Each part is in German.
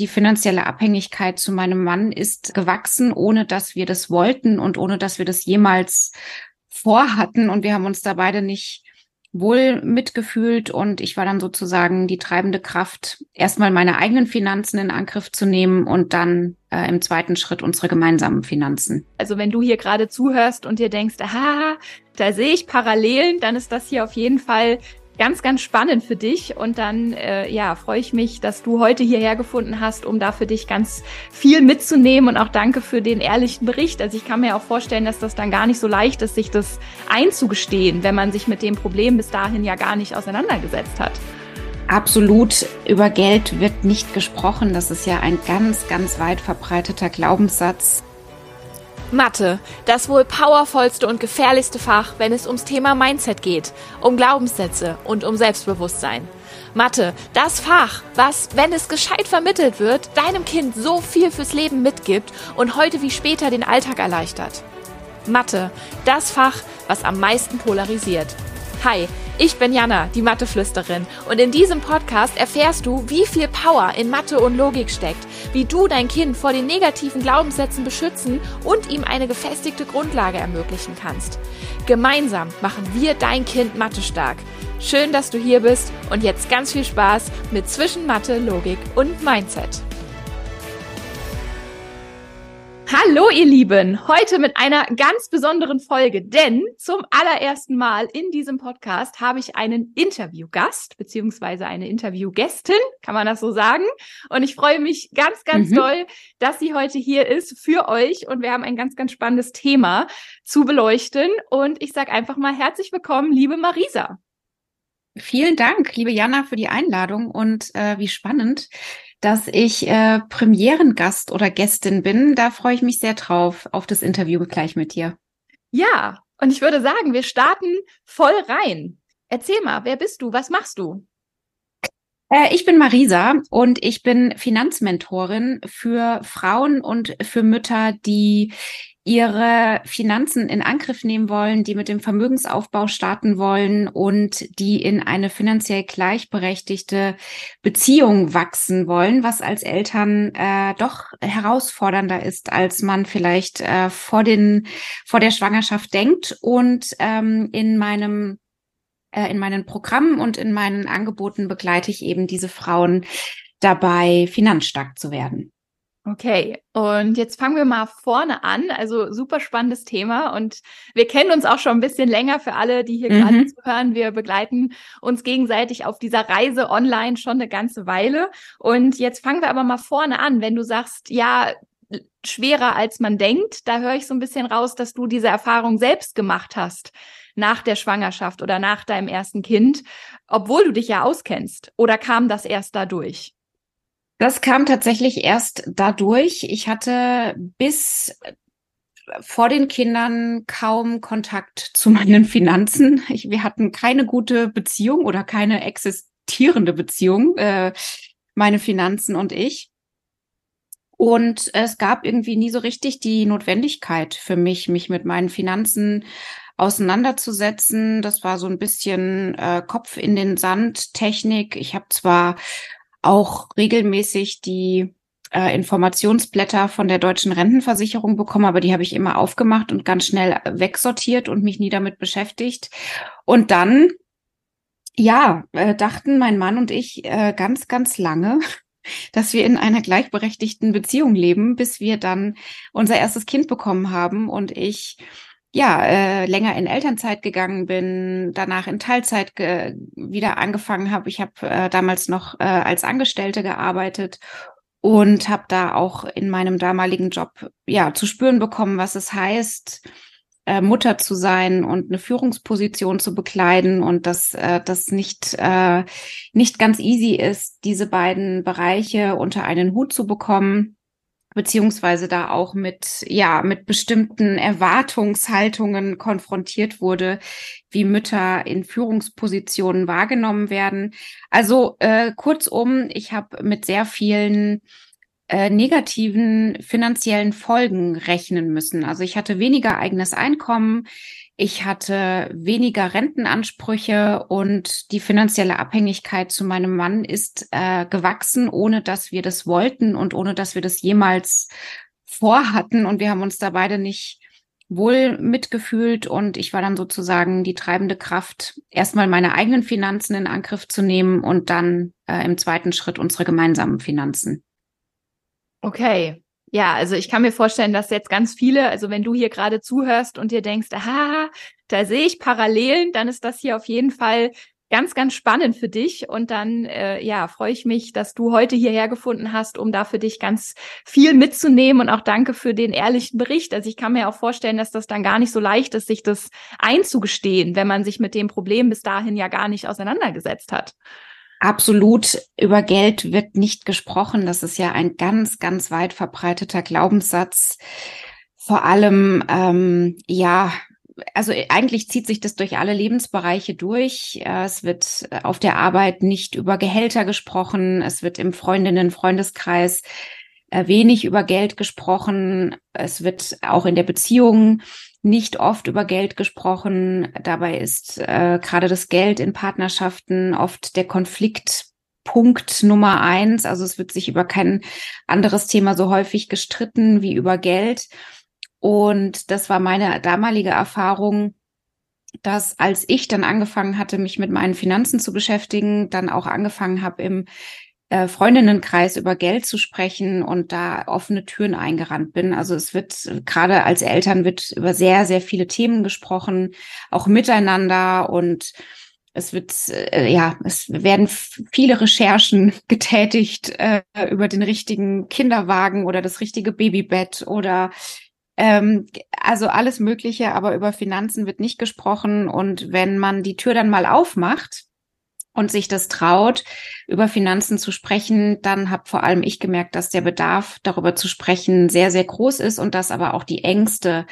die finanzielle Abhängigkeit zu meinem Mann ist gewachsen, ohne dass wir das wollten und ohne dass wir das jemals vorhatten. Und wir haben uns da beide nicht wohl mitgefühlt und ich war dann sozusagen die treibende Kraft, erstmal meine eigenen Finanzen in Angriff zu nehmen und dann äh, im zweiten Schritt unsere gemeinsamen Finanzen. Also wenn du hier gerade zuhörst und dir denkst, aha, da sehe ich Parallelen, dann ist das hier auf jeden Fall ganz, ganz spannend für dich. Und dann, äh, ja, freue ich mich, dass du heute hierher gefunden hast, um da für dich ganz viel mitzunehmen. Und auch danke für den ehrlichen Bericht. Also ich kann mir auch vorstellen, dass das dann gar nicht so leicht ist, sich das einzugestehen, wenn man sich mit dem Problem bis dahin ja gar nicht auseinandergesetzt hat. Absolut. Über Geld wird nicht gesprochen. Das ist ja ein ganz, ganz weit verbreiteter Glaubenssatz. Mathe, das wohl powervollste und gefährlichste Fach, wenn es ums Thema Mindset geht, um Glaubenssätze und um Selbstbewusstsein. Mathe, das Fach, was, wenn es gescheit vermittelt wird, deinem Kind so viel fürs Leben mitgibt und heute wie später den Alltag erleichtert. Mathe, das Fach, was am meisten polarisiert. Hi, ich bin Jana, die Matheflüsterin, und in diesem Podcast erfährst du, wie viel Power in Mathe und Logik steckt, wie du dein Kind vor den negativen Glaubenssätzen beschützen und ihm eine gefestigte Grundlage ermöglichen kannst. Gemeinsam machen wir dein Kind Mathe stark. Schön, dass du hier bist und jetzt ganz viel Spaß mit Zwischen Mathe, Logik und Mindset. Hallo ihr Lieben, heute mit einer ganz besonderen Folge, denn zum allerersten Mal in diesem Podcast habe ich einen Interviewgast beziehungsweise eine Interviewgästin, kann man das so sagen? Und ich freue mich ganz, ganz mhm. doll, dass sie heute hier ist für euch und wir haben ein ganz, ganz spannendes Thema zu beleuchten und ich sage einfach mal herzlich willkommen, liebe Marisa. Vielen Dank, liebe Jana, für die Einladung und äh, wie spannend dass ich äh, Premierengast oder Gästin bin. Da freue ich mich sehr drauf, auf das Interview gleich mit dir. Ja, und ich würde sagen, wir starten voll rein. Erzähl mal, wer bist du? Was machst du? Äh, ich bin Marisa und ich bin Finanzmentorin für Frauen und für Mütter, die ihre Finanzen in Angriff nehmen wollen, die mit dem Vermögensaufbau starten wollen und die in eine finanziell gleichberechtigte Beziehung wachsen wollen, was als Eltern äh, doch herausfordernder ist, als man vielleicht äh, vor den vor der Schwangerschaft denkt. Und ähm, in meinem äh, in meinen Programmen und in meinen Angeboten begleite ich eben diese Frauen dabei, finanzstark zu werden. Okay, und jetzt fangen wir mal vorne an. Also super spannendes Thema und wir kennen uns auch schon ein bisschen länger für alle, die hier mhm. gerade zuhören. Wir begleiten uns gegenseitig auf dieser Reise online schon eine ganze Weile. Und jetzt fangen wir aber mal vorne an. Wenn du sagst, ja, schwerer als man denkt, da höre ich so ein bisschen raus, dass du diese Erfahrung selbst gemacht hast nach der Schwangerschaft oder nach deinem ersten Kind, obwohl du dich ja auskennst. Oder kam das erst dadurch? Das kam tatsächlich erst dadurch. Ich hatte bis vor den Kindern kaum Kontakt zu meinen Finanzen. Ich, wir hatten keine gute Beziehung oder keine existierende Beziehung, äh, meine Finanzen und ich. Und es gab irgendwie nie so richtig die Notwendigkeit für mich, mich mit meinen Finanzen auseinanderzusetzen. Das war so ein bisschen äh, Kopf in den Sand Technik. Ich habe zwar auch regelmäßig die äh, Informationsblätter von der deutschen Rentenversicherung bekommen, aber die habe ich immer aufgemacht und ganz schnell wegsortiert und mich nie damit beschäftigt. Und dann, ja, äh, dachten mein Mann und ich äh, ganz, ganz lange, dass wir in einer gleichberechtigten Beziehung leben, bis wir dann unser erstes Kind bekommen haben und ich ja, äh, länger in Elternzeit gegangen bin, danach in Teilzeit wieder angefangen habe. Ich habe äh, damals noch äh, als Angestellte gearbeitet und habe da auch in meinem damaligen Job ja zu spüren bekommen, was es heißt, äh, Mutter zu sein und eine Führungsposition zu bekleiden und dass äh, das nicht äh, nicht ganz easy ist, diese beiden Bereiche unter einen Hut zu bekommen beziehungsweise da auch mit, ja, mit bestimmten Erwartungshaltungen konfrontiert wurde, wie Mütter in Führungspositionen wahrgenommen werden. Also äh, kurzum, ich habe mit sehr vielen äh, negativen finanziellen Folgen rechnen müssen. Also ich hatte weniger eigenes Einkommen. Ich hatte weniger Rentenansprüche und die finanzielle Abhängigkeit zu meinem Mann ist äh, gewachsen, ohne dass wir das wollten und ohne dass wir das jemals vorhatten. Und wir haben uns da beide nicht wohl mitgefühlt und ich war dann sozusagen die treibende Kraft, erstmal meine eigenen Finanzen in Angriff zu nehmen und dann äh, im zweiten Schritt unsere gemeinsamen Finanzen. Okay, ja, also ich kann mir vorstellen, dass jetzt ganz viele, also wenn du hier gerade zuhörst und dir denkst, aha, da sehe ich Parallelen, dann ist das hier auf jeden Fall ganz, ganz spannend für dich. Und dann, äh, ja, freue ich mich, dass du heute hierher gefunden hast, um da für dich ganz viel mitzunehmen. Und auch danke für den ehrlichen Bericht. Also ich kann mir auch vorstellen, dass das dann gar nicht so leicht ist, sich das einzugestehen, wenn man sich mit dem Problem bis dahin ja gar nicht auseinandergesetzt hat. Absolut. Über Geld wird nicht gesprochen. Das ist ja ein ganz, ganz weit verbreiteter Glaubenssatz. Vor allem, ähm, ja, also eigentlich zieht sich das durch alle Lebensbereiche durch. Es wird auf der Arbeit nicht über Gehälter gesprochen. Es wird im Freundinnen, Freundeskreis äh, wenig über Geld gesprochen. Es wird auch in der Beziehung nicht oft über Geld gesprochen. Dabei ist äh, gerade das Geld in Partnerschaften oft der Konfliktpunkt Nummer eins. Also es wird sich über kein anderes Thema so häufig gestritten wie über Geld. Und das war meine damalige Erfahrung, dass als ich dann angefangen hatte, mich mit meinen Finanzen zu beschäftigen, dann auch angefangen habe, im äh, Freundinnenkreis über Geld zu sprechen und da offene Türen eingerannt bin. Also es wird gerade als Eltern wird über sehr, sehr viele Themen gesprochen, auch miteinander und es wird, äh, ja, es werden viele Recherchen getätigt äh, über den richtigen Kinderwagen oder das richtige Babybett oder ähm, also alles Mögliche, aber über Finanzen wird nicht gesprochen. Und wenn man die Tür dann mal aufmacht, und sich das traut, über Finanzen zu sprechen, dann habe vor allem ich gemerkt, dass der Bedarf, darüber zu sprechen, sehr, sehr groß ist und dass aber auch die Ängste,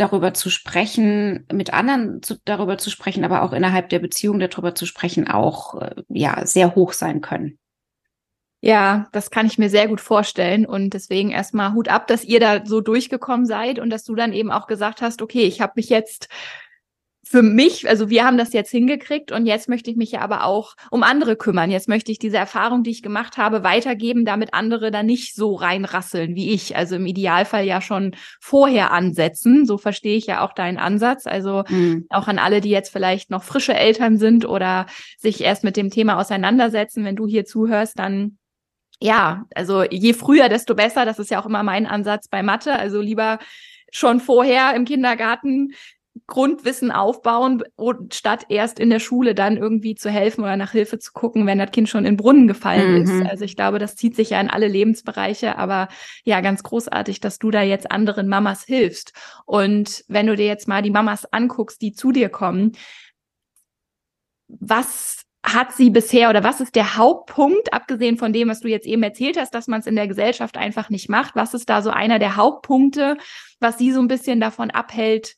darüber zu sprechen, mit anderen zu, darüber zu sprechen, aber auch innerhalb der Beziehung darüber zu sprechen, auch äh, ja sehr hoch sein können. Ja, das kann ich mir sehr gut vorstellen. Und deswegen erstmal Hut ab, dass ihr da so durchgekommen seid und dass du dann eben auch gesagt hast, okay, ich habe mich jetzt für mich, also wir haben das jetzt hingekriegt und jetzt möchte ich mich ja aber auch um andere kümmern. Jetzt möchte ich diese Erfahrung, die ich gemacht habe, weitergeben, damit andere da nicht so reinrasseln wie ich. Also im Idealfall ja schon vorher ansetzen. So verstehe ich ja auch deinen Ansatz. Also mhm. auch an alle, die jetzt vielleicht noch frische Eltern sind oder sich erst mit dem Thema auseinandersetzen. Wenn du hier zuhörst, dann ja, also je früher, desto besser. Das ist ja auch immer mein Ansatz bei Mathe. Also lieber schon vorher im Kindergarten Grundwissen aufbauen, statt erst in der Schule dann irgendwie zu helfen oder nach Hilfe zu gucken, wenn das Kind schon in den Brunnen gefallen mhm. ist. Also ich glaube, das zieht sich ja in alle Lebensbereiche, aber ja, ganz großartig, dass du da jetzt anderen Mamas hilfst. Und wenn du dir jetzt mal die Mamas anguckst, die zu dir kommen, was hat sie bisher oder was ist der Hauptpunkt, abgesehen von dem, was du jetzt eben erzählt hast, dass man es in der Gesellschaft einfach nicht macht? Was ist da so einer der Hauptpunkte, was sie so ein bisschen davon abhält,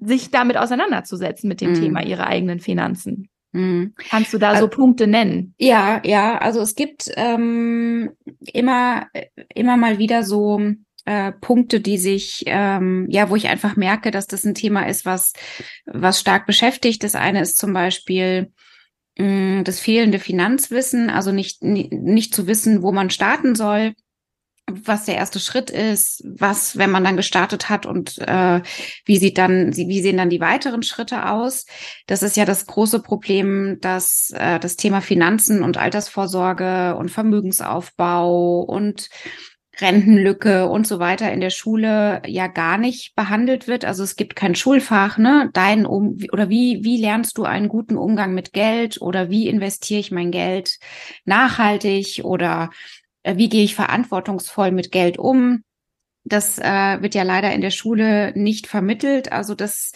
sich damit auseinanderzusetzen mit dem mm. Thema ihre eigenen Finanzen. Mm. Kannst du da so Punkte nennen? Ja, ja, also es gibt ähm, immer, immer mal wieder so äh, Punkte, die sich, ähm, ja, wo ich einfach merke, dass das ein Thema ist, was, was stark beschäftigt. Das eine ist zum Beispiel mh, mm, das fehlende Finanzwissen, also nicht, nicht zu wissen, wo man starten soll was der erste Schritt ist, was, wenn man dann gestartet hat und äh, wie sieht dann, wie sehen dann die weiteren Schritte aus? Das ist ja das große Problem, dass äh, das Thema Finanzen und Altersvorsorge und Vermögensaufbau und Rentenlücke und so weiter in der Schule ja gar nicht behandelt wird. Also es gibt kein Schulfach, ne? Dein um oder wie wie lernst du einen guten Umgang mit Geld oder wie investiere ich mein Geld nachhaltig oder wie gehe ich verantwortungsvoll mit Geld um. Das äh, wird ja leider in der Schule nicht vermittelt. Also das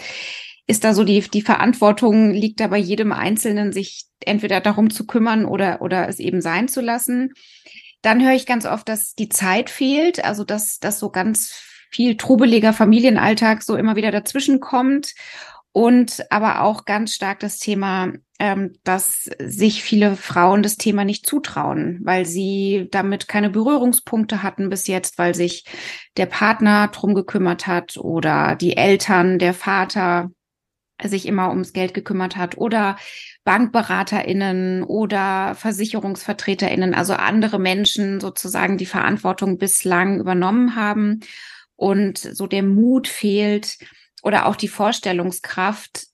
ist da so die, die Verantwortung liegt da bei jedem Einzelnen, sich entweder darum zu kümmern oder, oder es eben sein zu lassen. Dann höre ich ganz oft, dass die Zeit fehlt, also dass, dass so ganz viel trubeliger Familienalltag so immer wieder dazwischen kommt und aber auch ganz stark das Thema, ähm, dass sich viele Frauen das Thema nicht zutrauen, weil sie damit keine Berührungspunkte hatten bis jetzt, weil sich der Partner drum gekümmert hat oder die Eltern, der Vater sich immer ums Geld gekümmert hat oder BankberaterInnen oder VersicherungsvertreterInnen, also andere Menschen sozusagen die Verantwortung bislang übernommen haben. Und so der Mut fehlt oder auch die Vorstellungskraft,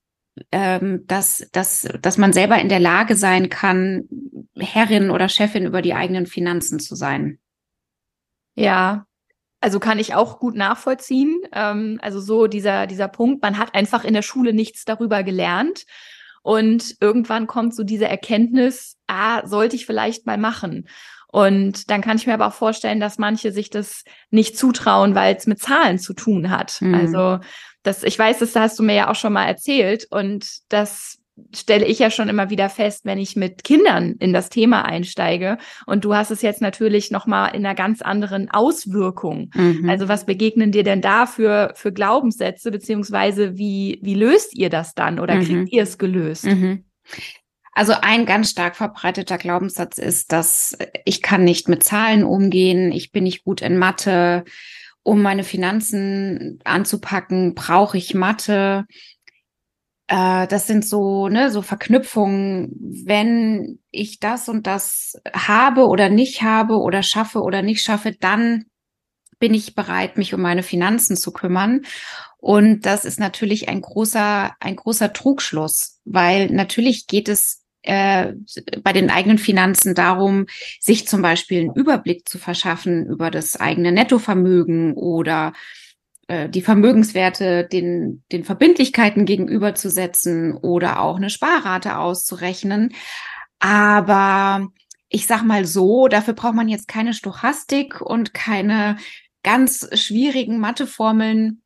ähm, dass, dass, dass man selber in der Lage sein kann, Herrin oder Chefin über die eigenen Finanzen zu sein. Ja, also kann ich auch gut nachvollziehen. Ähm, also so dieser, dieser Punkt, man hat einfach in der Schule nichts darüber gelernt. Und irgendwann kommt so diese Erkenntnis, ah, sollte ich vielleicht mal machen. Und dann kann ich mir aber auch vorstellen, dass manche sich das nicht zutrauen, weil es mit Zahlen zu tun hat. Mhm. Also das, ich weiß, das hast du mir ja auch schon mal erzählt und das stelle ich ja schon immer wieder fest, wenn ich mit Kindern in das Thema einsteige. Und du hast es jetzt natürlich nochmal in einer ganz anderen Auswirkung. Mhm. Also was begegnen dir denn da für, für Glaubenssätze, beziehungsweise wie, wie löst ihr das dann oder mhm. kriegt ihr es gelöst? Mhm. Also ein ganz stark verbreiteter Glaubenssatz ist, dass ich kann nicht mit Zahlen umgehen, ich bin nicht gut in Mathe. Um meine Finanzen anzupacken, brauche ich Mathe äh, das sind so, ne, so Verknüpfungen, wenn ich das und das habe oder nicht habe oder schaffe oder nicht schaffe, dann bin ich bereit, mich um meine Finanzen zu kümmern. Und das ist natürlich ein großer, ein großer Trugschluss, weil natürlich geht es äh, bei den eigenen Finanzen darum, sich zum Beispiel einen Überblick zu verschaffen über das eigene Nettovermögen oder äh, die Vermögenswerte den, den Verbindlichkeiten gegenüberzusetzen oder auch eine Sparrate auszurechnen. Aber ich sag mal so, dafür braucht man jetzt keine Stochastik und keine ganz schwierigen Matheformeln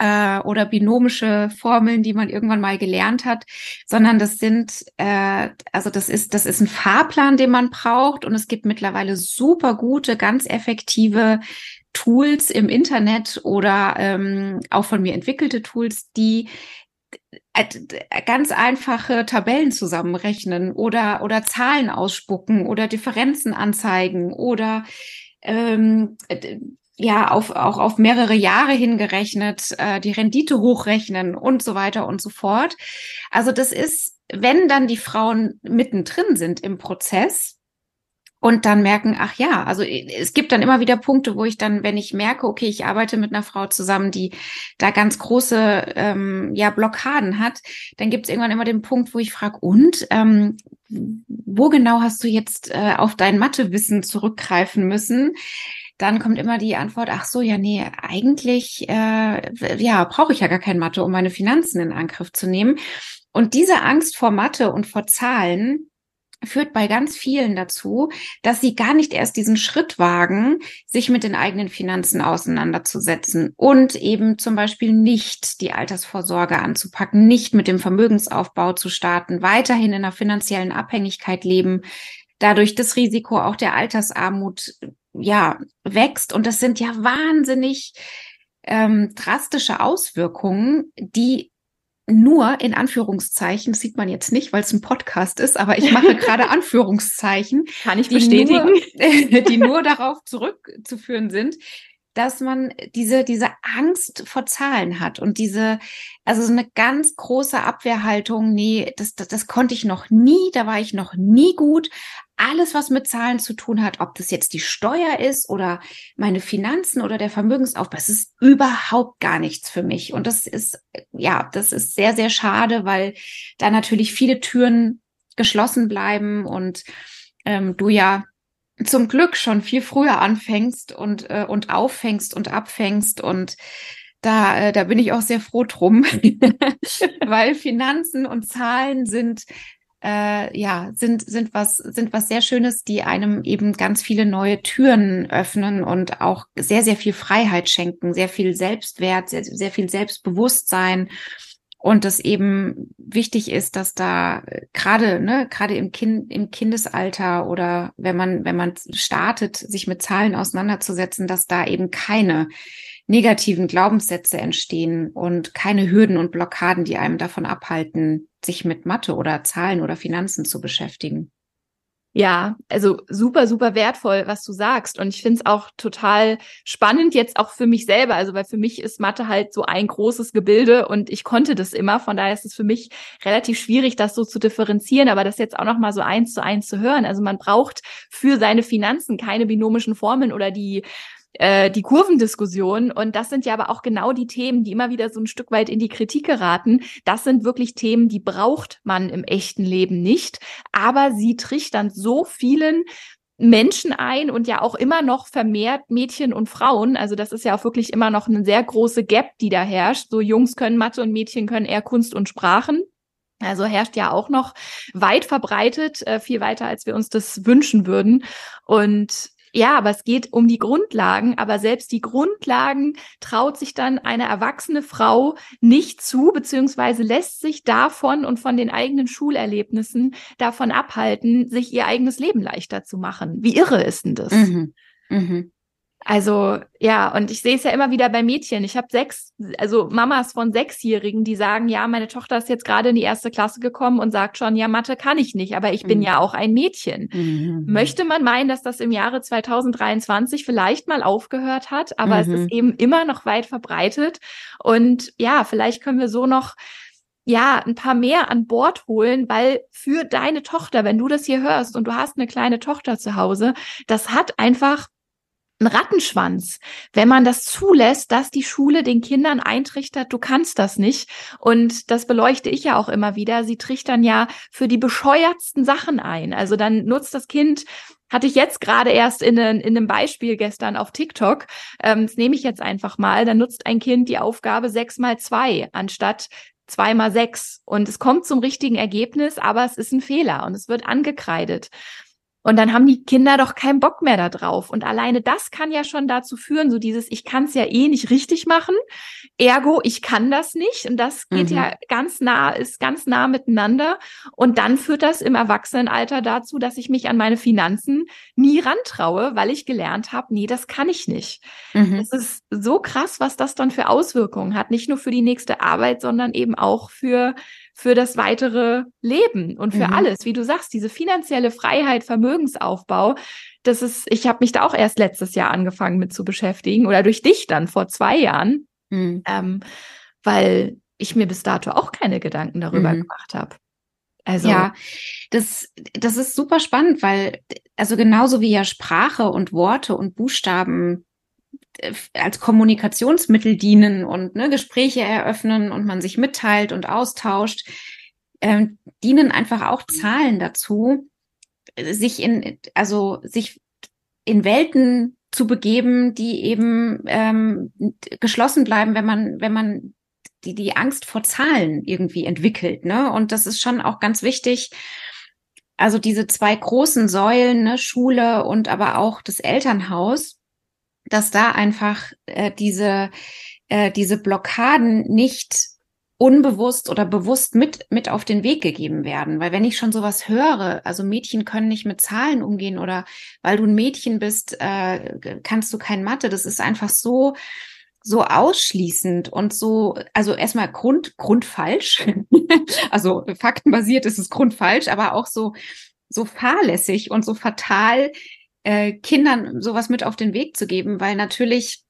äh, oder binomische Formeln, die man irgendwann mal gelernt hat, sondern das sind, äh, also das ist, das ist ein Fahrplan, den man braucht. Und es gibt mittlerweile super gute, ganz effektive Tools im Internet oder ähm, auch von mir entwickelte Tools, die äh, ganz einfache Tabellen zusammenrechnen oder oder Zahlen ausspucken oder Differenzen anzeigen oder ähm, ja auf, auch auf mehrere Jahre hingerechnet äh, die Rendite hochrechnen und so weiter und so fort. Also das ist, wenn dann die Frauen mittendrin sind im Prozess, und dann merken, ach ja, also es gibt dann immer wieder Punkte, wo ich dann, wenn ich merke, okay, ich arbeite mit einer Frau zusammen, die da ganz große ähm, ja Blockaden hat, dann gibt es irgendwann immer den Punkt, wo ich frage, und ähm, wo genau hast du jetzt äh, auf dein Mathewissen zurückgreifen müssen? Dann kommt immer die Antwort, ach so, ja, nee, eigentlich äh, ja, brauche ich ja gar kein Mathe, um meine Finanzen in Angriff zu nehmen. Und diese Angst vor Mathe und vor Zahlen, führt bei ganz vielen dazu, dass sie gar nicht erst diesen Schritt wagen, sich mit den eigenen Finanzen auseinanderzusetzen und eben zum Beispiel nicht die Altersvorsorge anzupacken, nicht mit dem Vermögensaufbau zu starten, weiterhin in einer finanziellen Abhängigkeit leben, dadurch das Risiko auch der Altersarmut ja wächst. Und das sind ja wahnsinnig ähm, drastische Auswirkungen, die nur in Anführungszeichen, sieht man jetzt nicht, weil es ein Podcast ist, aber ich mache gerade Anführungszeichen. Kann ich bestätigen. Nur, die nur darauf zurückzuführen sind, dass man diese, diese Angst vor Zahlen hat und diese, also so eine ganz große Abwehrhaltung, nee, das, das, das konnte ich noch nie, da war ich noch nie gut. Alles, was mit Zahlen zu tun hat, ob das jetzt die Steuer ist oder meine Finanzen oder der Vermögensaufbau, das ist überhaupt gar nichts für mich. Und das ist, ja, das ist sehr, sehr schade, weil da natürlich viele Türen geschlossen bleiben und ähm, du ja zum Glück schon viel früher anfängst und, äh, und auffängst und abfängst und da, äh, da bin ich auch sehr froh drum, weil Finanzen und Zahlen sind äh, ja sind sind was sind was sehr Schönes, die einem eben ganz viele neue Türen öffnen und auch sehr sehr viel Freiheit schenken, sehr viel Selbstwert, sehr sehr viel Selbstbewusstsein. Und das eben wichtig ist, dass da äh, gerade ne gerade im Kind im Kindesalter oder wenn man wenn man startet, sich mit Zahlen auseinanderzusetzen, dass da eben keine negativen Glaubenssätze entstehen und keine Hürden und Blockaden, die einem davon abhalten, sich mit Mathe oder Zahlen oder Finanzen zu beschäftigen. Ja, also super, super wertvoll, was du sagst. Und ich finde es auch total spannend jetzt auch für mich selber. Also, weil für mich ist Mathe halt so ein großes Gebilde und ich konnte das immer. Von daher ist es für mich relativ schwierig, das so zu differenzieren, aber das jetzt auch nochmal so eins zu eins zu hören. Also man braucht für seine Finanzen keine binomischen Formeln oder die äh, die Kurvendiskussion. Und das sind ja aber auch genau die Themen, die immer wieder so ein Stück weit in die Kritik geraten. Das sind wirklich Themen, die braucht man im echten Leben nicht. Aber sie trichtern so vielen Menschen ein und ja auch immer noch vermehrt Mädchen und Frauen. Also das ist ja auch wirklich immer noch eine sehr große Gap, die da herrscht. So Jungs können Mathe und Mädchen können eher Kunst und Sprachen. Also herrscht ja auch noch weit verbreitet, äh, viel weiter, als wir uns das wünschen würden. Und ja, aber es geht um die Grundlagen, aber selbst die Grundlagen traut sich dann eine erwachsene Frau nicht zu, beziehungsweise lässt sich davon und von den eigenen Schulerlebnissen davon abhalten, sich ihr eigenes Leben leichter zu machen. Wie irre ist denn das? Mhm. Mhm. Also ja, und ich sehe es ja immer wieder bei Mädchen. Ich habe sechs, also Mamas von Sechsjährigen, die sagen, ja, meine Tochter ist jetzt gerade in die erste Klasse gekommen und sagt schon, ja, Mathe kann ich nicht, aber ich bin mhm. ja auch ein Mädchen. Mhm. Möchte man meinen, dass das im Jahre 2023 vielleicht mal aufgehört hat, aber mhm. es ist mhm. eben immer noch weit verbreitet. Und ja, vielleicht können wir so noch ja, ein paar mehr an Bord holen, weil für deine Tochter, wenn du das hier hörst und du hast eine kleine Tochter zu Hause, das hat einfach ein Rattenschwanz, wenn man das zulässt, dass die Schule den Kindern eintrichtert, du kannst das nicht. Und das beleuchte ich ja auch immer wieder. Sie trichtern ja für die bescheuertsten Sachen ein. Also dann nutzt das Kind hatte ich jetzt gerade erst in, in einem Beispiel gestern auf TikTok. Ähm, das nehme ich jetzt einfach mal. Dann nutzt ein Kind die Aufgabe sechs mal zwei anstatt zwei mal sechs. Und es kommt zum richtigen Ergebnis, aber es ist ein Fehler und es wird angekreidet. Und dann haben die Kinder doch keinen Bock mehr da drauf. Und alleine das kann ja schon dazu führen, so dieses, ich kann es ja eh nicht richtig machen. Ergo, ich kann das nicht. Und das geht mhm. ja ganz nah, ist ganz nah miteinander. Und dann führt das im Erwachsenenalter dazu, dass ich mich an meine Finanzen nie rantraue, weil ich gelernt habe, nee, das kann ich nicht. Mhm. Es ist so krass, was das dann für Auswirkungen hat. Nicht nur für die nächste Arbeit, sondern eben auch für für das weitere Leben und für mhm. alles. Wie du sagst, diese finanzielle Freiheit, Vermögensaufbau, das ist, ich habe mich da auch erst letztes Jahr angefangen mit zu beschäftigen oder durch dich dann vor zwei Jahren, mhm. ähm, weil ich mir bis dato auch keine Gedanken darüber mhm. gemacht habe. Also ja, das, das ist super spannend, weil also genauso wie ja Sprache und Worte und Buchstaben als Kommunikationsmittel dienen und ne, Gespräche eröffnen und man sich mitteilt und austauscht, äh, dienen einfach auch Zahlen dazu, sich in, also sich in Welten zu begeben, die eben ähm, geschlossen bleiben, wenn man, wenn man die, die Angst vor Zahlen irgendwie entwickelt. Ne? Und das ist schon auch ganz wichtig. Also diese zwei großen Säulen, ne, Schule und aber auch das Elternhaus, dass da einfach äh, diese, äh, diese Blockaden nicht unbewusst oder bewusst mit, mit auf den Weg gegeben werden. Weil wenn ich schon sowas höre, also Mädchen können nicht mit Zahlen umgehen oder weil du ein Mädchen bist, äh, kannst du kein Mathe, das ist einfach so, so ausschließend und so, also erstmal Grund, grundfalsch. also faktenbasiert ist es grundfalsch, aber auch so, so fahrlässig und so fatal äh, Kindern sowas mit auf den Weg zu geben, weil natürlich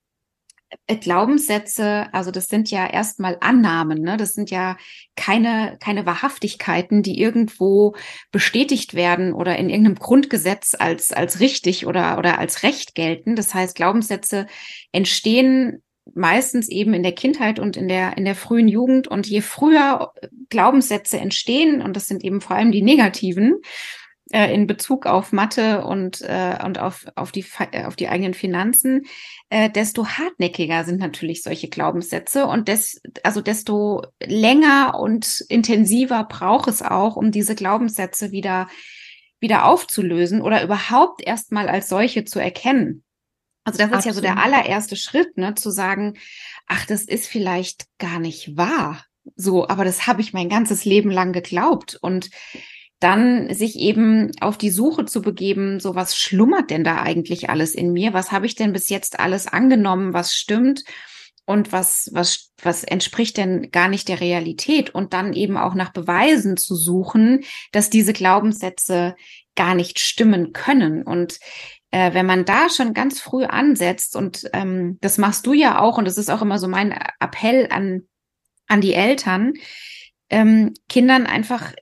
äh, Glaubenssätze, also das sind ja erstmal Annahmen, ne? Das sind ja keine, keine Wahrhaftigkeiten, die irgendwo bestätigt werden oder in irgendeinem Grundgesetz als, als richtig oder, oder als Recht gelten. Das heißt, Glaubenssätze entstehen meistens eben in der Kindheit und in der, in der frühen Jugend. Und je früher Glaubenssätze entstehen, und das sind eben vor allem die negativen, äh, in Bezug auf Mathe und, äh, und auf, auf, die, äh, auf die eigenen Finanzen, äh, desto hartnäckiger sind natürlich solche Glaubenssätze und des, also desto länger und intensiver braucht es auch, um diese Glaubenssätze wieder, wieder aufzulösen oder überhaupt erstmal als solche zu erkennen. Also das ist Absolut. ja so der allererste Schritt, ne, zu sagen, ach, das ist vielleicht gar nicht wahr. So, aber das habe ich mein ganzes Leben lang geglaubt und dann sich eben auf die Suche zu begeben, so was schlummert denn da eigentlich alles in mir? Was habe ich denn bis jetzt alles angenommen, was stimmt? Und was, was, was entspricht denn gar nicht der Realität? Und dann eben auch nach Beweisen zu suchen, dass diese Glaubenssätze gar nicht stimmen können. Und äh, wenn man da schon ganz früh ansetzt, und ähm, das machst du ja auch, und das ist auch immer so mein Appell an, an die Eltern, ähm, Kindern einfach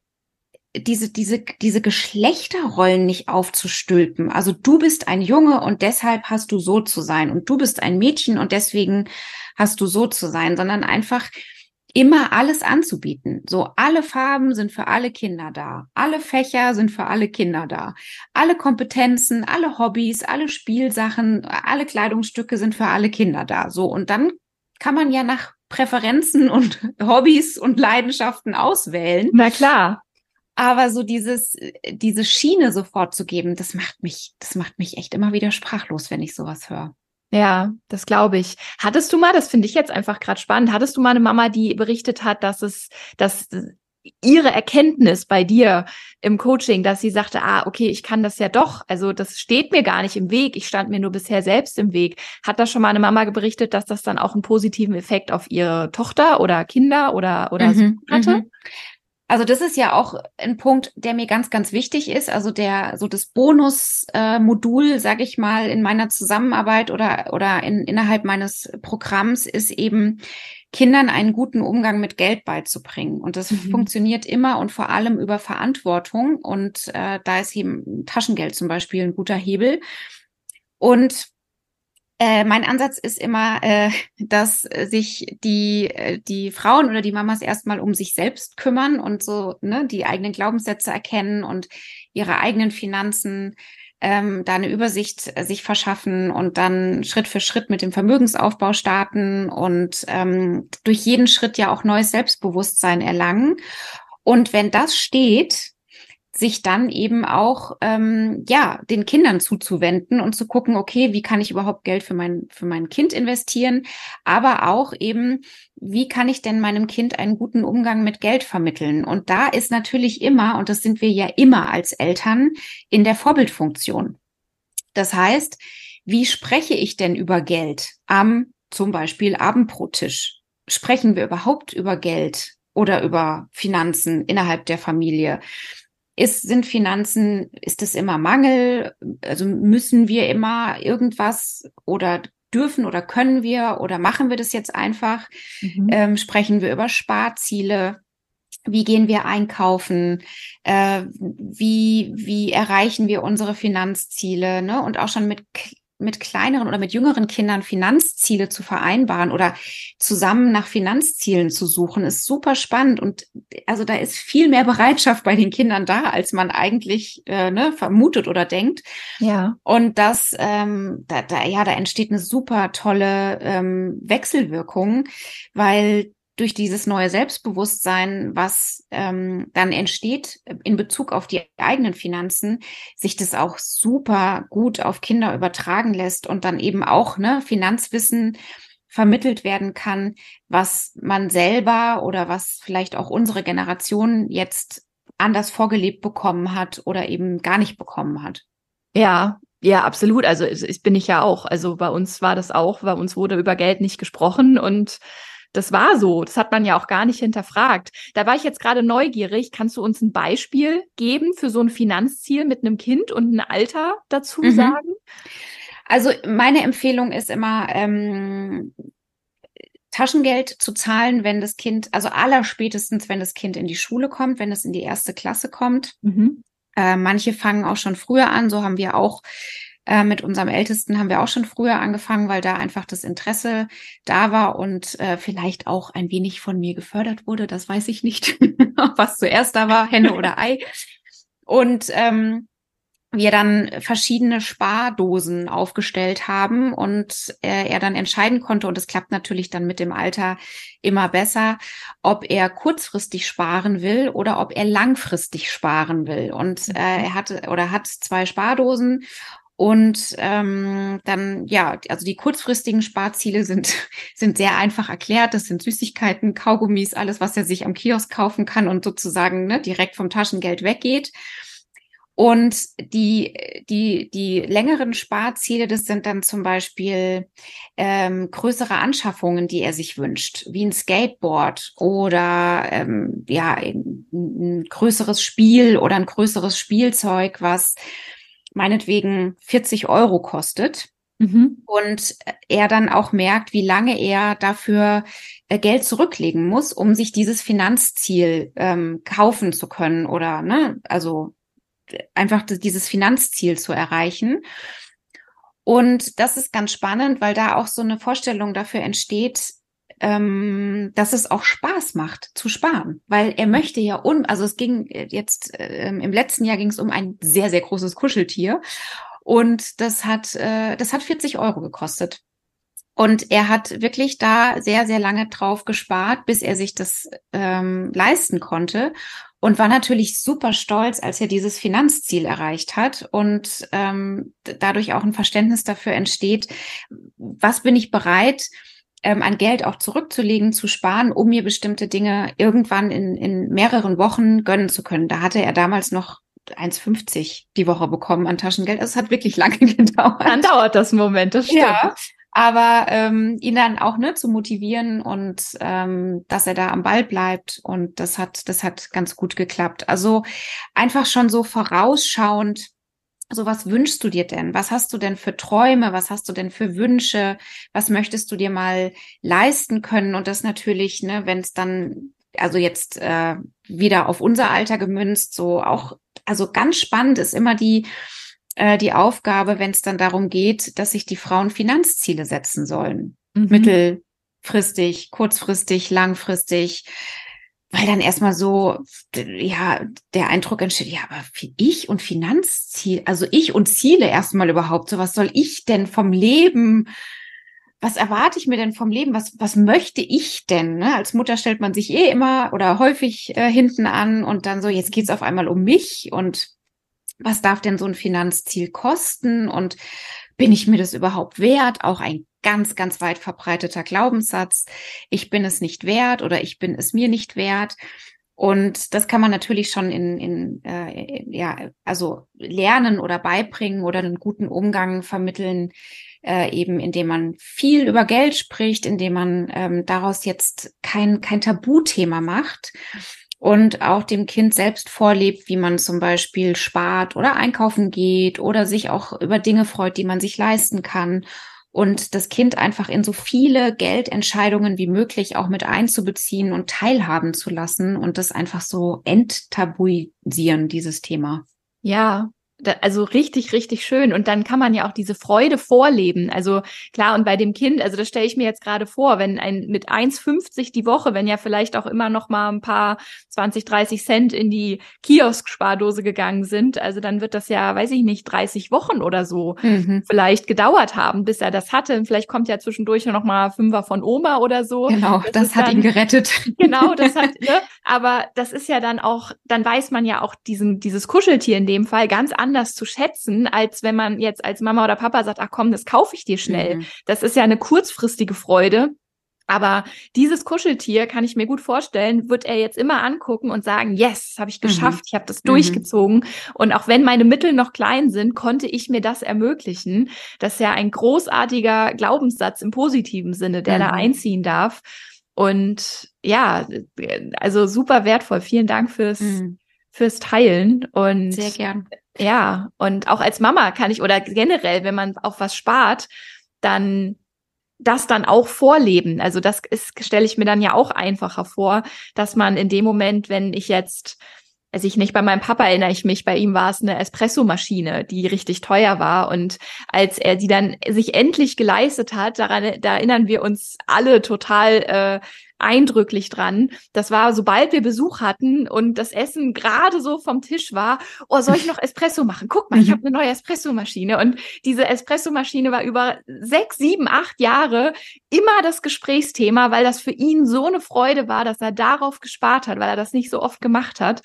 diese, diese, diese Geschlechterrollen nicht aufzustülpen. Also du bist ein Junge und deshalb hast du so zu sein und du bist ein Mädchen und deswegen hast du so zu sein, sondern einfach immer alles anzubieten. So alle Farben sind für alle Kinder da. Alle Fächer sind für alle Kinder da. Alle Kompetenzen, alle Hobbys, alle Spielsachen, alle Kleidungsstücke sind für alle Kinder da. So und dann kann man ja nach Präferenzen und Hobbys und Leidenschaften auswählen. Na klar. Aber so dieses, diese Schiene sofort zu geben, das macht mich, das macht mich echt immer wieder sprachlos, wenn ich sowas höre. Ja, das glaube ich. Hattest du mal, das finde ich jetzt einfach gerade spannend, hattest du mal eine Mama, die berichtet hat, dass es, dass ihre Erkenntnis bei dir im Coaching, dass sie sagte, ah, okay, ich kann das ja doch, also das steht mir gar nicht im Weg, ich stand mir nur bisher selbst im Weg. Hat da schon mal eine Mama berichtet, dass das dann auch einen positiven Effekt auf ihre Tochter oder Kinder oder, oder mhm, so hatte? Mhm. Also das ist ja auch ein Punkt, der mir ganz, ganz wichtig ist. Also der so das Bonusmodul, äh, sage ich mal, in meiner Zusammenarbeit oder oder in, innerhalb meines Programms ist eben Kindern einen guten Umgang mit Geld beizubringen. Und das mhm. funktioniert immer und vor allem über Verantwortung. Und äh, da ist eben Taschengeld zum Beispiel ein guter Hebel. Und äh, mein Ansatz ist immer, äh, dass sich die, äh, die Frauen oder die Mamas erstmal um sich selbst kümmern und so ne, die eigenen Glaubenssätze erkennen und ihre eigenen Finanzen ähm, da eine Übersicht äh, sich verschaffen und dann Schritt für Schritt mit dem Vermögensaufbau starten und ähm, durch jeden Schritt ja auch neues Selbstbewusstsein erlangen. Und wenn das steht, sich dann eben auch ähm, ja den Kindern zuzuwenden und zu gucken, okay, wie kann ich überhaupt Geld für mein für mein Kind investieren, aber auch eben, wie kann ich denn meinem Kind einen guten Umgang mit Geld vermitteln? Und da ist natürlich immer und das sind wir ja immer als Eltern in der Vorbildfunktion. Das heißt, wie spreche ich denn über Geld am zum Beispiel Abendbrottisch? Sprechen wir überhaupt über Geld oder über Finanzen innerhalb der Familie? Ist, sind Finanzen, ist es immer Mangel? Also müssen wir immer irgendwas oder dürfen oder können wir oder machen wir das jetzt einfach? Mhm. Ähm, sprechen wir über Sparziele? Wie gehen wir einkaufen? Äh, wie, wie erreichen wir unsere Finanzziele? Ne? Und auch schon mit mit kleineren oder mit jüngeren Kindern Finanzziele zu vereinbaren oder zusammen nach Finanzzielen zu suchen, ist super spannend. Und also da ist viel mehr Bereitschaft bei den Kindern da, als man eigentlich äh, ne, vermutet oder denkt. Ja. Und das, ähm, da, da, ja, da entsteht eine super tolle ähm, Wechselwirkung, weil durch dieses neue Selbstbewusstsein, was ähm, dann entsteht in Bezug auf die eigenen Finanzen, sich das auch super gut auf Kinder übertragen lässt und dann eben auch ne, Finanzwissen vermittelt werden kann, was man selber oder was vielleicht auch unsere Generation jetzt anders vorgelebt bekommen hat oder eben gar nicht bekommen hat. Ja, ja, absolut. Also ich bin ich ja auch. Also bei uns war das auch, bei uns wurde über Geld nicht gesprochen und das war so. Das hat man ja auch gar nicht hinterfragt. Da war ich jetzt gerade neugierig. Kannst du uns ein Beispiel geben für so ein Finanzziel mit einem Kind und ein Alter dazu mhm. sagen? Also meine Empfehlung ist immer, ähm, Taschengeld zu zahlen, wenn das Kind, also allerspätestens, wenn das Kind in die Schule kommt, wenn es in die erste Klasse kommt. Mhm. Äh, manche fangen auch schon früher an. So haben wir auch äh, mit unserem Ältesten haben wir auch schon früher angefangen, weil da einfach das Interesse da war und äh, vielleicht auch ein wenig von mir gefördert wurde. Das weiß ich nicht, was zuerst da war, Henne oder Ei. Und ähm, wir dann verschiedene Spardosen aufgestellt haben und äh, er dann entscheiden konnte, und es klappt natürlich dann mit dem Alter immer besser, ob er kurzfristig sparen will oder ob er langfristig sparen will. Und äh, er hatte oder hat zwei Spardosen und ähm, dann, ja, also die kurzfristigen Sparziele sind, sind sehr einfach erklärt. Das sind Süßigkeiten, Kaugummis, alles, was er sich am Kiosk kaufen kann und sozusagen ne, direkt vom Taschengeld weggeht. Und die, die, die längeren Sparziele, das sind dann zum Beispiel ähm, größere Anschaffungen, die er sich wünscht, wie ein Skateboard oder ähm, ja, ein, ein größeres Spiel oder ein größeres Spielzeug, was meinetwegen 40 Euro kostet. Mhm. Und er dann auch merkt, wie lange er dafür äh, Geld zurücklegen muss, um sich dieses Finanzziel ähm, kaufen zu können oder ne, also einfach dieses Finanzziel zu erreichen. Und das ist ganz spannend, weil da auch so eine Vorstellung dafür entsteht, ähm, dass es auch Spaß macht zu sparen, weil er möchte ja un, also es ging jetzt äh, im letzten Jahr ging es um ein sehr sehr großes Kuscheltier. Und das hat äh, das hat 40 Euro gekostet. Und er hat wirklich da sehr sehr lange drauf gespart, bis er sich das ähm, leisten konnte. Und war natürlich super stolz, als er dieses Finanzziel erreicht hat. Und ähm, dadurch auch ein Verständnis dafür entsteht, was bin ich bereit, ähm, an Geld auch zurückzulegen, zu sparen, um mir bestimmte Dinge irgendwann in, in mehreren Wochen gönnen zu können. Da hatte er damals noch 1,50 die Woche bekommen an Taschengeld. Also es hat wirklich lange gedauert. Dann dauert das Moment, das stimmt. Ja, aber ähm, ihn dann auch ne zu motivieren und ähm, dass er da am Ball bleibt und das hat das hat ganz gut geklappt. Also einfach schon so vorausschauend. So was wünschst du dir denn? Was hast du denn für Träume? Was hast du denn für Wünsche? Was möchtest du dir mal leisten können? Und das natürlich, ne, wenn es dann also jetzt äh, wieder auf unser Alter gemünzt, so auch also ganz spannend ist immer die äh, die Aufgabe, wenn es dann darum geht, dass sich die Frauen Finanzziele setzen sollen. Mhm. Mittelfristig, kurzfristig, langfristig. Weil dann erstmal so, ja, der Eindruck entsteht, ja, aber ich und Finanzziel, also ich und Ziele erstmal überhaupt, so was soll ich denn vom Leben was erwarte ich mir denn vom Leben? Was, was möchte ich denn? Ne? Als Mutter stellt man sich eh immer oder häufig äh, hinten an und dann so, jetzt geht's auf einmal um mich und was darf denn so ein Finanzziel kosten und bin ich mir das überhaupt wert? Auch ein ganz, ganz weit verbreiteter Glaubenssatz. Ich bin es nicht wert oder ich bin es mir nicht wert. Und das kann man natürlich schon in, in äh, ja, also lernen oder beibringen oder einen guten Umgang vermitteln, äh, eben indem man viel über Geld spricht, indem man ähm, daraus jetzt kein, kein Tabuthema macht und auch dem Kind selbst vorlebt, wie man zum Beispiel spart oder einkaufen geht oder sich auch über Dinge freut, die man sich leisten kann und das Kind einfach in so viele Geldentscheidungen wie möglich auch mit einzubeziehen und teilhaben zu lassen und das einfach so enttabuisieren, dieses Thema. Ja, also richtig, richtig schön. Und dann kann man ja auch diese Freude vorleben. Also klar, und bei dem Kind, also das stelle ich mir jetzt gerade vor, wenn ein mit 1,50 die Woche, wenn ja vielleicht auch immer noch mal ein paar 20, 30 Cent in die Kiosk-Spardose gegangen sind, also dann wird das ja, weiß ich nicht, 30 Wochen oder so mhm. vielleicht gedauert haben, bis er das hatte. Und vielleicht kommt ja zwischendurch noch mal Fünfer von Oma oder so. Genau, das, das hat dann, ihn gerettet. Genau, das hat, ne? aber das ist ja dann auch, dann weiß man ja auch diesen, dieses Kuscheltier in dem Fall ganz anders anders zu schätzen, als wenn man jetzt als Mama oder Papa sagt, ach komm, das kaufe ich dir schnell. Mhm. Das ist ja eine kurzfristige Freude. Aber dieses Kuscheltier kann ich mir gut vorstellen, wird er jetzt immer angucken und sagen, yes, habe ich geschafft, mhm. ich habe das mhm. durchgezogen. Und auch wenn meine Mittel noch klein sind, konnte ich mir das ermöglichen. Das ist ja ein großartiger Glaubenssatz im positiven Sinne, der mhm. da einziehen darf. Und ja, also super wertvoll. Vielen Dank fürs, mhm. fürs Teilen. Und sehr gern. Ja, und auch als Mama kann ich oder generell, wenn man auf was spart, dann das dann auch vorleben. Also das ist, stelle ich mir dann ja auch einfacher vor, dass man in dem Moment, wenn ich jetzt, also ich nicht bei meinem Papa erinnere ich mich, bei ihm war es eine Espressomaschine, die richtig teuer war. Und als er die dann sich endlich geleistet hat, daran, da erinnern wir uns alle total äh, eindrücklich dran. Das war, sobald wir Besuch hatten und das Essen gerade so vom Tisch war, oh, soll ich noch Espresso machen? Guck mal, ich mhm. habe eine neue Espressomaschine. Und diese Espressomaschine war über sechs, sieben, acht Jahre immer das Gesprächsthema, weil das für ihn so eine Freude war, dass er darauf gespart hat, weil er das nicht so oft gemacht hat.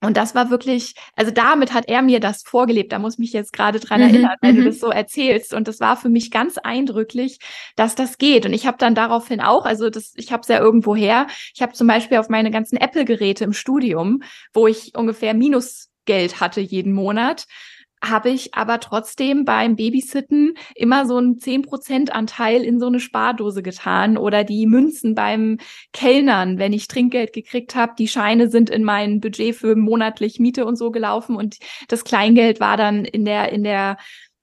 Und das war wirklich, also damit hat er mir das vorgelebt. Da muss mich jetzt gerade dran mhm, erinnern, weil du mhm. das so erzählst. Und das war für mich ganz eindrücklich, dass das geht. Und ich habe dann daraufhin auch, also das, ich habe es ja irgendwo her. Ich habe zum Beispiel auf meine ganzen Apple-Geräte im Studium, wo ich ungefähr minus Trinkgeld hatte jeden Monat, habe ich aber trotzdem beim Babysitten immer so einen 10% Anteil in so eine Spardose getan oder die Münzen beim Kellnern, wenn ich Trinkgeld gekriegt habe, die Scheine sind in mein Budget für monatlich Miete und so gelaufen und das Kleingeld war dann in der in der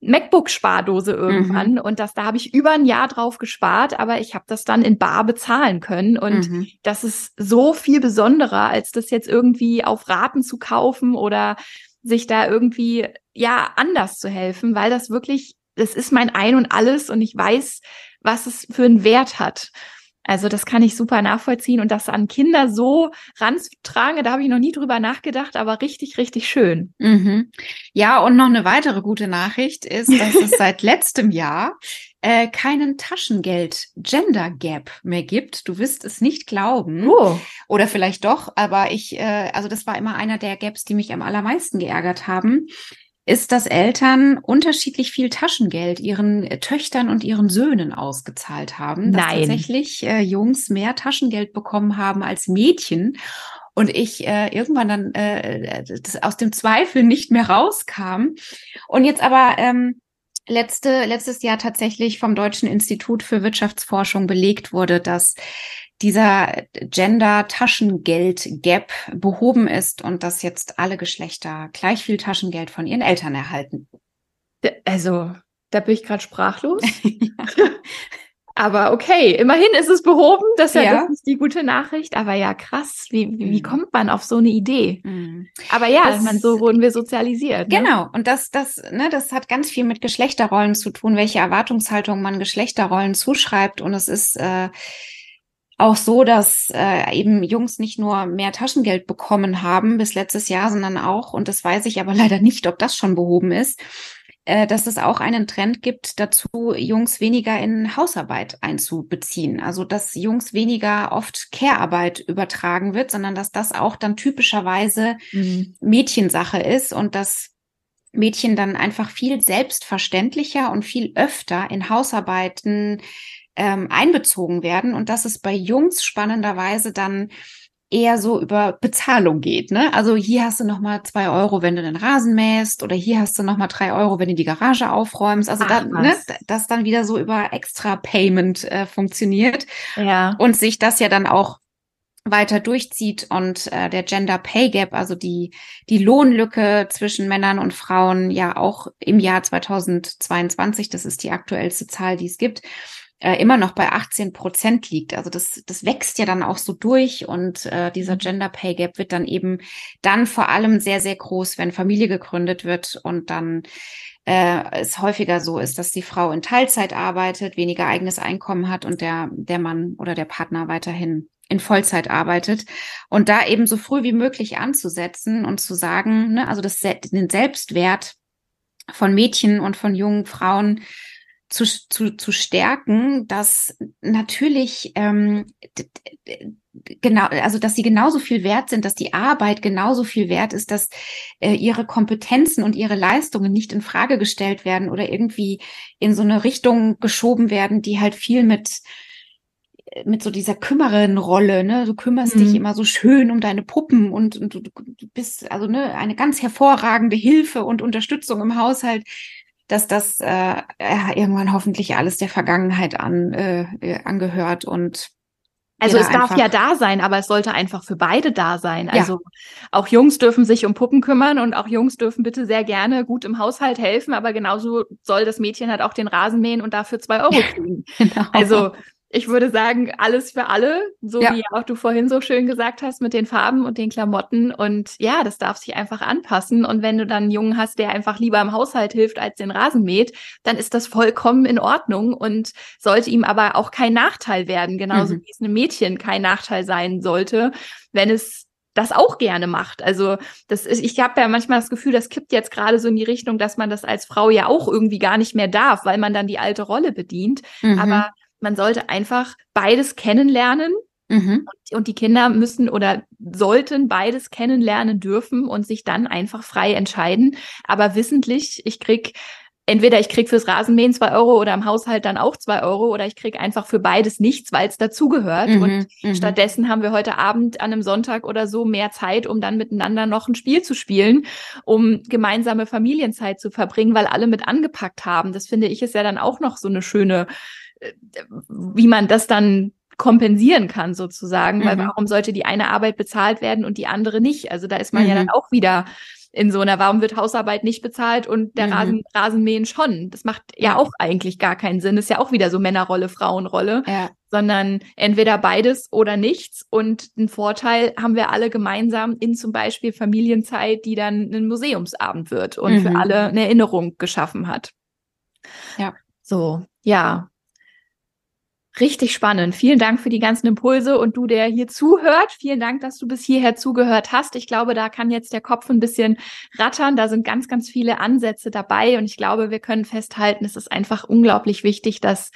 MacBook-Spardose irgendwann mhm. und das da habe ich über ein Jahr drauf gespart, aber ich habe das dann in bar bezahlen können und mhm. das ist so viel besonderer, als das jetzt irgendwie auf Raten zu kaufen oder sich da irgendwie ja anders zu helfen, weil das wirklich, das ist mein Ein und alles und ich weiß, was es für einen Wert hat. Also das kann ich super nachvollziehen und das an Kinder so ranzutragen, da habe ich noch nie drüber nachgedacht, aber richtig, richtig schön. Mhm. Ja, und noch eine weitere gute Nachricht ist, dass es seit letztem Jahr äh, keinen Taschengeld-Gender Gap mehr gibt. Du wirst es nicht glauben. Oh. Oder vielleicht doch, aber ich, äh, also das war immer einer der Gaps, die mich am allermeisten geärgert haben ist, dass Eltern unterschiedlich viel Taschengeld ihren äh, Töchtern und ihren Söhnen ausgezahlt haben. Dass Nein. tatsächlich äh, Jungs mehr Taschengeld bekommen haben als Mädchen. Und ich äh, irgendwann dann äh, das aus dem Zweifel nicht mehr rauskam. Und jetzt aber ähm, letzte, letztes Jahr tatsächlich vom Deutschen Institut für Wirtschaftsforschung belegt wurde, dass dieser Gender-Taschengeld-Gap behoben ist und dass jetzt alle Geschlechter gleich viel Taschengeld von ihren Eltern erhalten. Also, da bin ich gerade sprachlos. Aber okay, immerhin ist es behoben. Das ist ja, ja. Das ist die gute Nachricht. Aber ja, krass. Wie, wie, mhm. kommt man auf so eine Idee? Mhm. Aber ja, das, man, so wurden wir sozialisiert. Ne? Genau. Und das, das, ne, das hat ganz viel mit Geschlechterrollen zu tun, welche Erwartungshaltung man Geschlechterrollen zuschreibt. Und es ist äh, auch so, dass äh, eben Jungs nicht nur mehr Taschengeld bekommen haben bis letztes Jahr, sondern auch, und das weiß ich aber leider nicht, ob das schon behoben ist, äh, dass es auch einen Trend gibt dazu, Jungs weniger in Hausarbeit einzubeziehen. Also dass Jungs weniger oft Care-Arbeit übertragen wird, sondern dass das auch dann typischerweise mhm. Mädchensache ist und dass Mädchen dann einfach viel selbstverständlicher und viel öfter in Hausarbeiten ähm, einbezogen werden und dass es bei Jungs spannenderweise dann eher so über Bezahlung geht. Ne? Also hier hast du noch mal zwei Euro, wenn du den Rasen mähst, oder hier hast du noch mal drei Euro, wenn du die Garage aufräumst. Also Ach, da, ne, das dann wieder so über Extra Payment äh, funktioniert. Ja. Und sich das ja dann auch weiter durchzieht und äh, der Gender Pay Gap, also die, die Lohnlücke zwischen Männern und Frauen ja auch im Jahr 2022, das ist die aktuellste Zahl, die es gibt, äh, immer noch bei 18 Prozent liegt. Also das, das wächst ja dann auch so durch und äh, dieser mhm. Gender Pay Gap wird dann eben dann vor allem sehr, sehr groß, wenn Familie gegründet wird und dann äh, es häufiger so ist, dass die Frau in Teilzeit arbeitet, weniger eigenes Einkommen hat und der, der Mann oder der Partner weiterhin in Vollzeit arbeitet und da eben so früh wie möglich anzusetzen und zu sagen, ne, also das, den Selbstwert von Mädchen und von jungen Frauen zu, zu, zu stärken, dass natürlich ähm, genau, also dass sie genauso viel wert sind, dass die Arbeit genauso viel wert ist, dass äh, ihre Kompetenzen und ihre Leistungen nicht in Frage gestellt werden oder irgendwie in so eine Richtung geschoben werden, die halt viel mit mit so dieser Kümmerin-Rolle, ne? Du kümmerst mhm. dich immer so schön um deine Puppen und, und du, du bist also ne eine ganz hervorragende Hilfe und Unterstützung im Haushalt dass das äh, irgendwann hoffentlich alles der Vergangenheit an, äh, äh angehört und also es darf ja da sein, aber es sollte einfach für beide da sein. Also ja. auch Jungs dürfen sich um Puppen kümmern und auch Jungs dürfen bitte sehr gerne gut im Haushalt helfen, aber genauso soll das Mädchen halt auch den Rasen mähen und dafür zwei Euro kriegen. genau. Also ich würde sagen, alles für alle, so ja. wie auch du vorhin so schön gesagt hast mit den Farben und den Klamotten. Und ja, das darf sich einfach anpassen. Und wenn du dann einen Jungen hast, der einfach lieber im Haushalt hilft, als den Rasen mäht, dann ist das vollkommen in Ordnung und sollte ihm aber auch kein Nachteil werden, genauso mhm. wie es einem Mädchen kein Nachteil sein sollte, wenn es das auch gerne macht. Also das ist, ich habe ja manchmal das Gefühl, das kippt jetzt gerade so in die Richtung, dass man das als Frau ja auch irgendwie gar nicht mehr darf, weil man dann die alte Rolle bedient. Mhm. Aber man sollte einfach beides kennenlernen. Mhm. Und, die Kinder müssen oder sollten beides kennenlernen dürfen und sich dann einfach frei entscheiden. Aber wissentlich, ich krieg entweder ich krieg fürs Rasenmähen zwei Euro oder im Haushalt dann auch zwei Euro oder ich krieg einfach für beides nichts, weil es dazugehört. Mhm, und mhm. stattdessen haben wir heute Abend an einem Sonntag oder so mehr Zeit, um dann miteinander noch ein Spiel zu spielen, um gemeinsame Familienzeit zu verbringen, weil alle mit angepackt haben. Das finde ich ist ja dann auch noch so eine schöne, wie man das dann kompensieren kann sozusagen, mhm. weil warum sollte die eine Arbeit bezahlt werden und die andere nicht? Also da ist man mhm. ja dann auch wieder in so einer, warum wird Hausarbeit nicht bezahlt und der mhm. Rasen, Rasenmähen schon? Das macht ja auch eigentlich gar keinen Sinn. Ist ja auch wieder so Männerrolle, Frauenrolle, ja. sondern entweder beides oder nichts. Und einen Vorteil haben wir alle gemeinsam in zum Beispiel Familienzeit, die dann ein Museumsabend wird und mhm. für alle eine Erinnerung geschaffen hat. Ja. So, ja. Richtig spannend. Vielen Dank für die ganzen Impulse und du, der hier zuhört. Vielen Dank, dass du bis hierher zugehört hast. Ich glaube, da kann jetzt der Kopf ein bisschen rattern. Da sind ganz, ganz viele Ansätze dabei und ich glaube, wir können festhalten, es ist einfach unglaublich wichtig, dass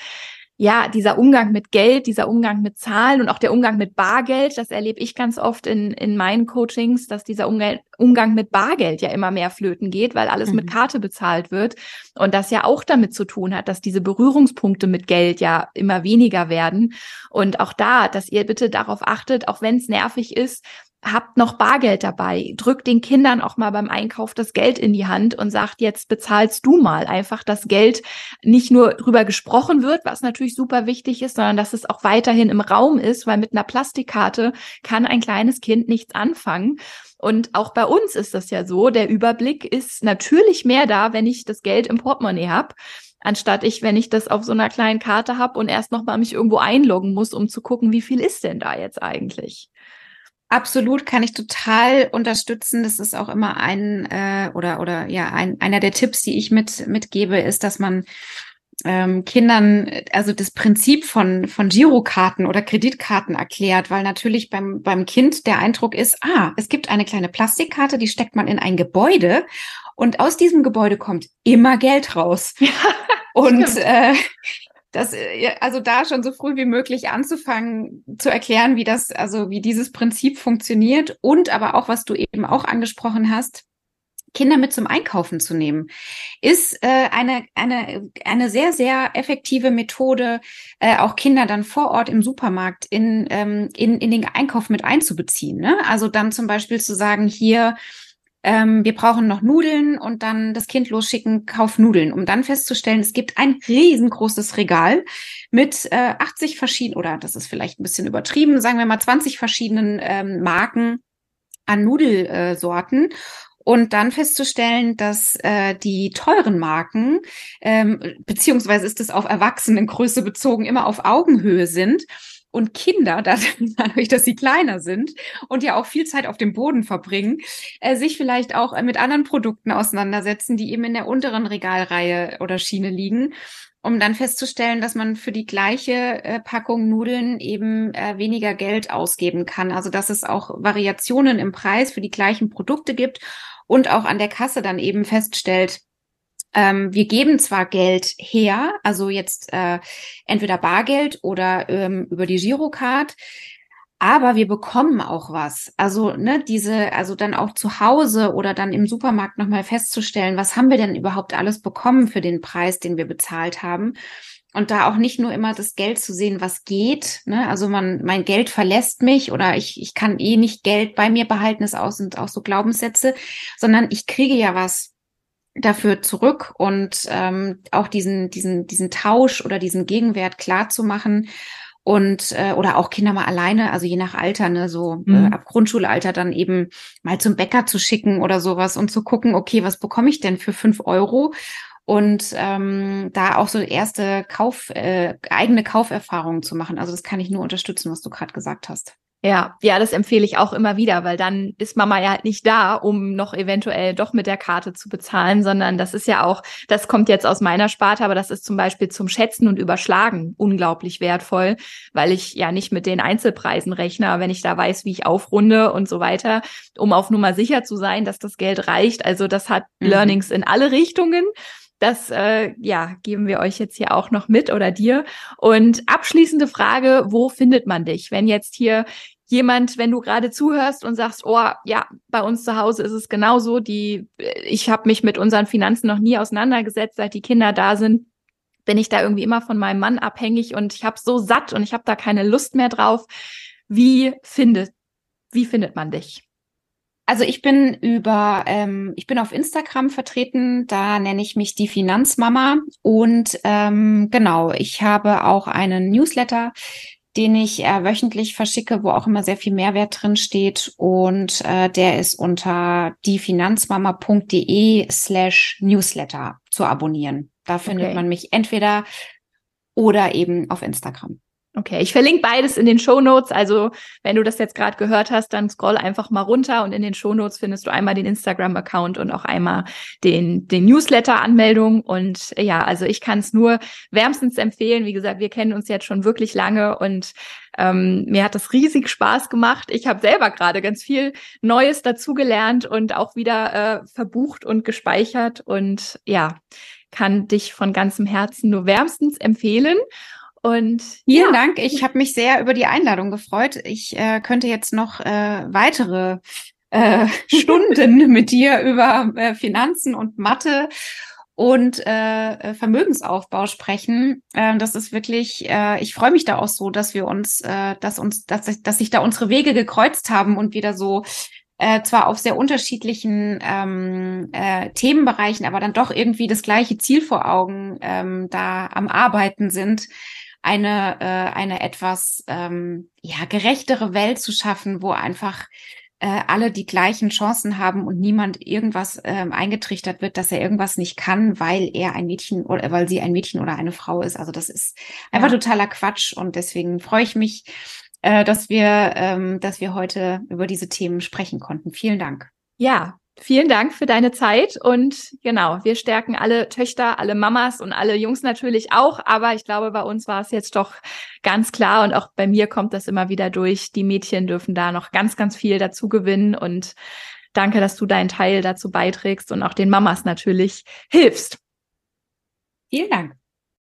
ja, dieser Umgang mit Geld, dieser Umgang mit Zahlen und auch der Umgang mit Bargeld, das erlebe ich ganz oft in, in meinen Coachings, dass dieser Umgang, Umgang mit Bargeld ja immer mehr flöten geht, weil alles mhm. mit Karte bezahlt wird. Und das ja auch damit zu tun hat, dass diese Berührungspunkte mit Geld ja immer weniger werden. Und auch da, dass ihr bitte darauf achtet, auch wenn es nervig ist, habt noch Bargeld dabei, drückt den Kindern auch mal beim Einkauf das Geld in die Hand und sagt, jetzt bezahlst du mal einfach das Geld, nicht nur drüber gesprochen wird, was natürlich super wichtig ist, sondern dass es auch weiterhin im Raum ist, weil mit einer Plastikkarte kann ein kleines Kind nichts anfangen. Und auch bei uns ist das ja so, der Überblick ist natürlich mehr da, wenn ich das Geld im Portemonnaie habe anstatt ich, wenn ich das auf so einer kleinen Karte habe und erst noch mal mich irgendwo einloggen muss, um zu gucken, wie viel ist denn da jetzt eigentlich? Absolut, kann ich total unterstützen. Das ist auch immer ein äh, oder oder ja ein, einer der Tipps, die ich mit mitgebe, ist, dass man ähm, Kindern also das Prinzip von von Girokarten oder Kreditkarten erklärt, weil natürlich beim beim Kind der Eindruck ist, ah, es gibt eine kleine Plastikkarte, die steckt man in ein Gebäude und aus diesem Gebäude kommt immer Geld raus. Ja, und äh, das, äh, also da schon so früh wie möglich anzufangen zu erklären, wie das, also wie dieses Prinzip funktioniert und aber auch, was du eben auch angesprochen hast, Kinder mit zum Einkaufen zu nehmen, ist äh, eine, eine, eine sehr, sehr effektive Methode, äh, auch Kinder dann vor Ort im Supermarkt in, ähm, in, in den Einkauf mit einzubeziehen. Ne? Also dann zum Beispiel zu sagen, hier, ähm, wir brauchen noch Nudeln und dann das Kind losschicken, kauf Nudeln, um dann festzustellen, es gibt ein riesengroßes Regal mit äh, 80 verschiedenen, oder das ist vielleicht ein bisschen übertrieben, sagen wir mal 20 verschiedenen ähm, Marken an Nudelsorten. und dann festzustellen, dass äh, die teuren Marken, ähm, beziehungsweise ist es auf Erwachsenengröße bezogen, immer auf Augenhöhe sind und Kinder, dadurch, dass sie kleiner sind und ja auch viel Zeit auf dem Boden verbringen, äh, sich vielleicht auch äh, mit anderen Produkten auseinandersetzen, die eben in der unteren Regalreihe oder Schiene liegen, um dann festzustellen, dass man für die gleiche äh, Packung Nudeln eben äh, weniger Geld ausgeben kann. Also dass es auch Variationen im Preis für die gleichen Produkte gibt und auch an der Kasse dann eben feststellt, ähm, wir geben zwar Geld her, also jetzt äh, entweder Bargeld oder ähm, über die Girocard, aber wir bekommen auch was. Also ne, diese, also dann auch zu Hause oder dann im Supermarkt nochmal festzustellen, was haben wir denn überhaupt alles bekommen für den Preis, den wir bezahlt haben. Und da auch nicht nur immer das Geld zu sehen, was geht. Ne? Also man, mein Geld verlässt mich oder ich, ich kann eh nicht Geld bei mir behalten, ist auch, sind auch so Glaubenssätze, sondern ich kriege ja was dafür zurück und ähm, auch diesen, diesen, diesen Tausch oder diesen Gegenwert klar zu machen und äh, oder auch Kinder mal alleine, also je nach Alter, ne, so äh, mhm. äh, ab Grundschulalter dann eben mal zum Bäcker zu schicken oder sowas und zu gucken, okay, was bekomme ich denn für fünf Euro? Und ähm, da auch so erste Kauf, äh, eigene Kauferfahrungen zu machen. Also das kann ich nur unterstützen, was du gerade gesagt hast. Ja, ja, das empfehle ich auch immer wieder, weil dann ist Mama ja halt nicht da, um noch eventuell doch mit der Karte zu bezahlen, sondern das ist ja auch, das kommt jetzt aus meiner Sparte, aber das ist zum Beispiel zum Schätzen und Überschlagen unglaublich wertvoll, weil ich ja nicht mit den Einzelpreisen rechne, wenn ich da weiß, wie ich aufrunde und so weiter, um auf Nummer sicher zu sein, dass das Geld reicht. Also das hat mhm. Learnings in alle Richtungen. Das äh, ja, geben wir euch jetzt hier auch noch mit oder dir. Und abschließende Frage, wo findet man dich? Wenn jetzt hier jemand, wenn du gerade zuhörst und sagst, oh ja, bei uns zu Hause ist es genauso, die, ich habe mich mit unseren Finanzen noch nie auseinandergesetzt, seit die Kinder da sind, bin ich da irgendwie immer von meinem Mann abhängig und ich habe so satt und ich habe da keine Lust mehr drauf. Wie findet, wie findet man dich? Also ich bin über, ähm, ich bin auf Instagram vertreten, da nenne ich mich die Finanzmama und ähm, genau, ich habe auch einen Newsletter, den ich äh, wöchentlich verschicke, wo auch immer sehr viel Mehrwert drin steht und äh, der ist unter diefinanzmama.de slash Newsletter zu abonnieren. Da findet okay. man mich entweder oder eben auf Instagram. Okay, ich verlinke beides in den Show Notes. Also wenn du das jetzt gerade gehört hast, dann scroll einfach mal runter und in den Show Notes findest du einmal den Instagram-Account und auch einmal den, den Newsletter-Anmeldung. Und ja, also ich kann es nur wärmstens empfehlen. Wie gesagt, wir kennen uns jetzt schon wirklich lange und ähm, mir hat das riesig Spaß gemacht. Ich habe selber gerade ganz viel Neues dazugelernt und auch wieder äh, verbucht und gespeichert. Und ja, kann dich von ganzem Herzen nur wärmstens empfehlen. Und vielen ja. Dank. Ich habe mich sehr über die Einladung gefreut. Ich äh, könnte jetzt noch äh, weitere äh, Stunden mit dir über äh, Finanzen und Mathe und äh, Vermögensaufbau sprechen. Äh, das ist wirklich, äh, ich freue mich da auch so, dass wir uns, äh, dass uns, dass, dass sich da unsere Wege gekreuzt haben und wieder so äh, zwar auf sehr unterschiedlichen ähm, äh, Themenbereichen, aber dann doch irgendwie das gleiche Ziel vor Augen ähm, da am Arbeiten sind eine, äh, eine etwas ähm, ja, gerechtere Welt zu schaffen, wo einfach äh, alle die gleichen Chancen haben und niemand irgendwas ähm, eingetrichtert wird, dass er irgendwas nicht kann, weil er ein Mädchen oder weil sie ein Mädchen oder eine Frau ist. Also das ist einfach ja. totaler Quatsch und deswegen freue ich mich, äh, dass wir, ähm, dass wir heute über diese Themen sprechen konnten. Vielen Dank. Ja, Vielen Dank für deine Zeit und genau, wir stärken alle Töchter, alle Mamas und alle Jungs natürlich auch, aber ich glaube, bei uns war es jetzt doch ganz klar und auch bei mir kommt das immer wieder durch. Die Mädchen dürfen da noch ganz, ganz viel dazu gewinnen und danke, dass du deinen Teil dazu beiträgst und auch den Mamas natürlich hilfst. Vielen Dank.